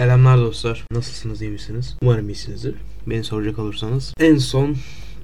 Selamlar dostlar. Nasılsınız, iyi misiniz? Umarım iyisinizdir. Beni soracak olursanız. En son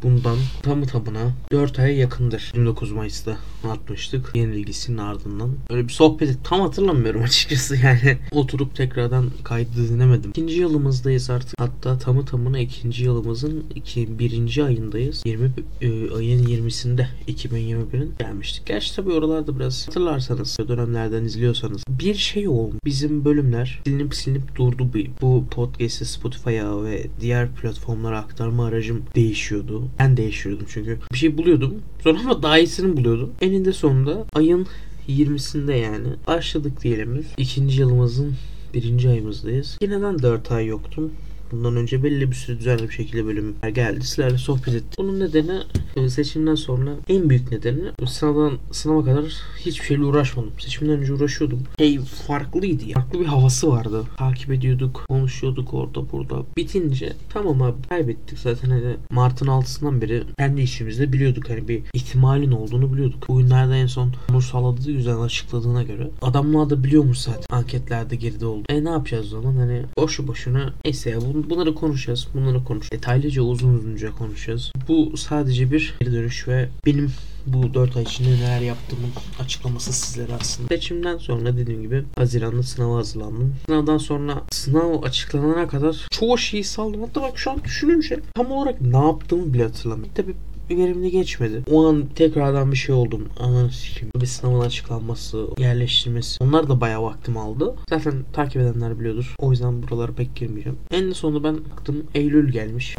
bundan tamı tamına 4 aya yakındır. 29 Mayıs'ta atmıştık. Yenilgisinin ardından. Öyle bir sohbet et- tam hatırlamıyorum açıkçası yani. Oturup tekrardan kaydı dinlemedim. İkinci yılımızdayız artık. Hatta tamı tamına ikinci yılımızın iki, birinci ayındayız. 20 e, ayın 20'sinde 2021'in gelmiştik. Gerçi tabii oralarda biraz hatırlarsanız dönemlerden izliyorsanız bir şey oldu. Bizim bölümler silinip silinip durdu. Bu, bu podcast'i Spotify'a ve diğer platformlara aktarma aracım değişiyordu. Ben değişiyordum çünkü. Bir şey buluyordum. Sonra ama daha iyisini buluyordum. Eninde sonunda ayın 20'sinde yani başladık diyelim biz. İkinci yılımızın birinci ayımızdayız. Ki neden 4 ay yoktum? Bundan önce belli bir süre düzenli bir şekilde bölümler geldi. Sizlerle sohbet ettik. Bunun nedeni e, seçimden sonra en büyük nedeni sınavdan sınava kadar hiçbir şeyle uğraşmadım. Seçimden önce uğraşıyordum. Şey farklıydı ya. Farklı bir havası vardı. Takip ediyorduk, konuşuyorduk orada burada. Bitince tamam abi kaybettik zaten hani Mart'ın 6'sından beri kendi işimizde biliyorduk hani bir ihtimalin olduğunu biliyorduk. Bugünlerde en son Onur Saladığı yüzden açıkladığına göre adamlar da biliyormuş zaten anketlerde geride oldu. E ne yapacağız o zaman hani boşu boşuna neyse ya bun- bunları konuşacağız. Bunları konuş. Detaylıca uzun uzunca konuşacağız. Bu sadece bir geri dönüş ve benim bu 4 ay içinde neler yaptığımın açıklaması sizlere aslında. Seçimden sonra dediğim gibi Haziran'da sınava hazırlandım. Sınavdan sonra sınav açıklanana kadar çoğu şeyi saldım. Hatta bak şu an düşününce tam olarak ne yaptığımı bile hatırlamıyorum. Tabii verimli geçmedi. O an tekrardan bir şey oldum. Aman sikim. Bir sınavın açıklanması, yerleştirmesi. Onlar da bayağı vaktim aldı. Zaten takip edenler biliyordur. O yüzden buralara pek girmeyeceğim. En sonunda ben baktım Eylül gelmiş.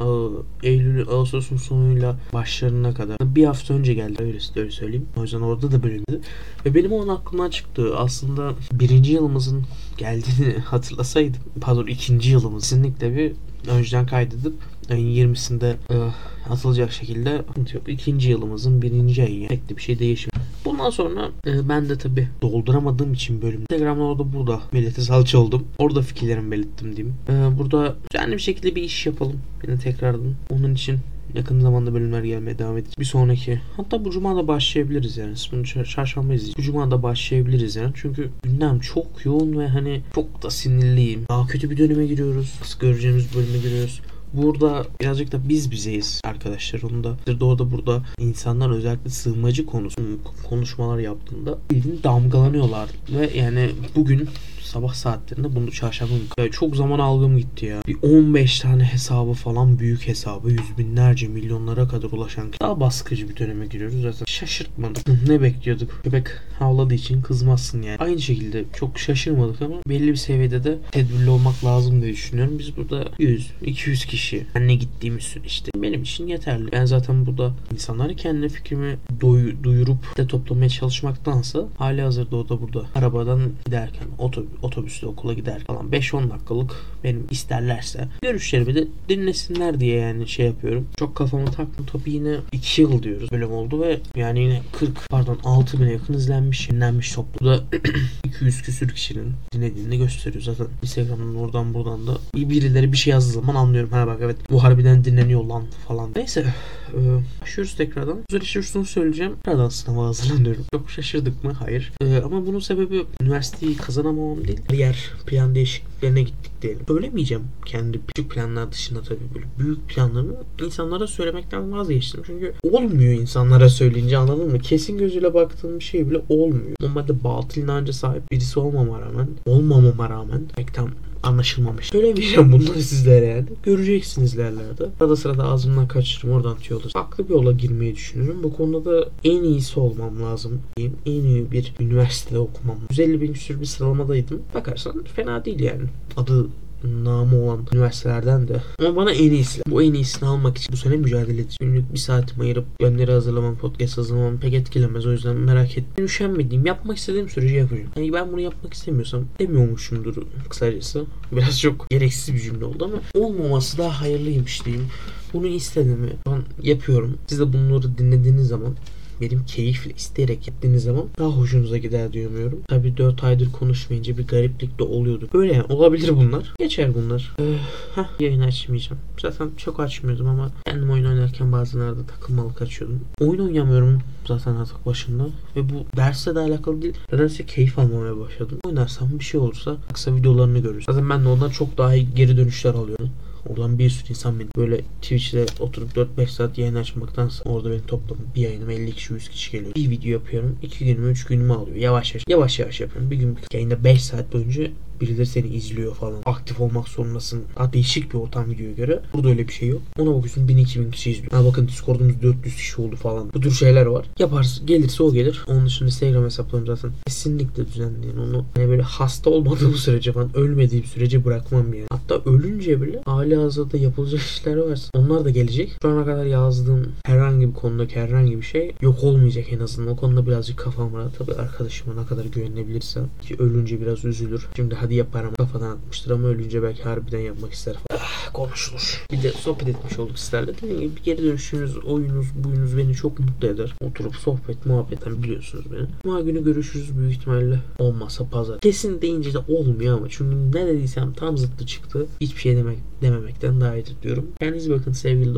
Eylül, Ağustos'un sonuyla başlarına kadar. Bir hafta önce geldi. Öyle, öyle söyleyeyim. O yüzden orada da bölümdü. Ve benim o an aklımdan çıktı. Aslında birinci yılımızın geldiğini hatırlasaydım. Pardon ikinci yılımız. Kesinlikle bir önceden kaydedip ayın 20'sinde e, atılacak şekilde yok. İkinci yılımızın birinci ayı. Pek de bir şey değişmiyor. Bundan sonra e, ben de tabi dolduramadığım için bölüm. Instagram'da orada burada millete salça oldum. Orada fikirlerimi belirttim diyeyim. E, burada düzenli bir şekilde bir iş yapalım. Yine tekrardan. Onun için yakın zamanda bölümler gelmeye devam edecek. Bir sonraki hatta bu cuma da başlayabiliriz yani. Bunu çar- çarşamba izleyeceğiz. Bu cuma da başlayabiliriz yani. Çünkü gündem çok yoğun ve hani çok da sinirliyim. Daha kötü bir döneme giriyoruz. Sık göreceğimiz bölüme giriyoruz. Burada birazcık da biz bizeyiz arkadaşlar. Onu da orada burada insanlar özellikle sığınmacı konusu konuşmalar yaptığında damgalanıyorlar ve yani bugün sabah saatlerinde bunu çarşamba günü- çok zaman algım gitti ya. Bir 15 tane hesabı falan büyük hesabı yüz binlerce milyonlara kadar ulaşan daha baskıcı bir döneme giriyoruz zaten. Şaşırtmadık. Ne bekliyorduk? Köpek havladığı için kızmazsın yani. Aynı şekilde çok şaşırmadık ama belli bir seviyede de tedbirli olmak lazım diye düşünüyorum. Biz burada 100, 200 kişi ne gittiğimiz süreçte benim için yeterli. Ben zaten burada insanlara kendi fikrimi doy- duyurup de toplamaya çalışmaktansa hali hazırda o da burada arabadan giderken otobüs, otobüsle okula gider falan 5-10 dakikalık benim isterlerse görüşlerimi de dinlesinler diye yani şey yapıyorum. Çok kafamı taktım. Tabii yine 2 yıl diyoruz bölüm oldu ve yani yine 40 pardon 6 bine yakın izlenmiş, dinlenmiş topluda 200 küsür kişinin dinlediğini gösteriyor zaten. Instagram'dan oradan buradan da bir birileri bir şey yazdığı zaman anlıyorum. Ha bak evet bu harbiden dinleniyor lan falan. Neyse e, tekrardan. Güzel işte şunu söyleyeceğim. Tekrardan sınava hazırlanıyorum. Çok şaşırdık mı? Hayır. E, ama bunun sebebi üniversiteyi kazanamamam değil. Diğer plan değişikliklerine gittik diyelim. Söylemeyeceğim kendi küçük planlar dışında tabii böyle büyük planlarımı insanlara söylemekten vazgeçtim. Çünkü olmuyor insanlara söyleyince anladın mı? Kesin gözüyle baktığım bir şey bile olmuyor. Normalde batıl inanca sahip birisi olmama rağmen, olmamama rağmen tam anlaşılmamış. Söylemeyeceğim bunları sizlere yani. Göreceksiniz ilerlerde. Arada sırada ağzımdan kaçırırım oradan tüy olur. Farklı bir yola girmeyi düşünüyorum. Bu konuda da en iyisi olmam lazım. diyeyim. En iyi bir üniversitede okumam. 150 bin küsur bir sıralamadaydım. Bakarsan fena değil yani. Adı namı olan üniversitelerden de. Ama bana en iyisi. Bu en iyisini almak için bu sene mücadele edeceğim. Günlük bir saatimi ayırıp gönderi hazırlamam, podcast hazırlamam pek etkilemez. O yüzden merak etmeyin. Üşenmediğim, yapmak istediğim sürece yapacağım. Hani ben bunu yapmak istemiyorsam demiyormuşumdur kısacası. Biraz çok gereksiz bir cümle oldu ama olmaması daha hayırlıymış diyeyim. Bunu istediğimi ben yapıyorum. Siz de bunları dinlediğiniz zaman benim keyifle isteyerek gittiğiniz zaman daha hoşunuza gider diye umuyorum. Tabii 4 aydır konuşmayınca bir gariplik de oluyordu. Öyle yani olabilir bunlar. Geçer bunlar. Heh, yayın açmayacağım. Zaten çok açmıyordum ama kendim oyun oynarken bazenlerde takılmalık açıyordum. Oyun oynamıyorum zaten artık başında. Ve bu dersle de alakalı değil. Nedense keyif almamaya başladım. Oynarsam bir şey olursa kısa videolarını görürüz. Zaten ben de ondan çok daha iyi geri dönüşler alıyorum. Oradan bir sürü insan beni böyle Twitch'te oturup 4-5 saat yayın açmaktansa orada benim toplam bir yayınıma 50 kişi 100 kişi geliyor. Bir video yapıyorum. 2 günümü 3 günümü alıyor. Yavaş yavaş yavaş yavaş yapıyorum. Bir gün bir yayında 5 saat boyunca birileri seni izliyor falan. Aktif olmak zorundasın. Ha, değişik bir ortam videoya göre. Burada öyle bir şey yok. Ona bakıyorsun 1000-2000 kişi izliyor. Ha bakın Discord'umuz 400 kişi oldu falan. Bu tür şeyler var. Yaparsın. Gelirse o gelir. Onun dışında Instagram hesaplarım zaten kesinlikle düzenleyin. Onu hani böyle hasta olmadığım sürece falan ölmediğim sürece bırakmam yani. Hatta ölünce bile hali hazırda yapılacak işler varsa onlar da gelecek. Şu ana kadar yazdığım herhangi bir konudaki herhangi bir şey yok olmayacak en azından. O konuda birazcık kafam rahat. Tabii arkadaşıma ne kadar güvenilebilirsem ki ölünce biraz üzülür. Şimdi hadi yaparım kafadan atmıştır ama ölünce belki harbiden yapmak ister falan. Ah, konuşulur. Bir de sohbet etmiş olduk sizlerle. Dediğim gibi geri dönüşünüz, oyunuz, buyunuz beni çok mutlu eder. Oturup sohbet, muhabbetten biliyorsunuz beni. Cuma günü görüşürüz büyük ihtimalle. Olmazsa pazar. Kesin deyince de olmuyor ama çünkü ne dediysem tam zıttı çıktı. Hiçbir şey demek dememekten daha iyidir diyorum. Kendinize bakın sevgili dostlar.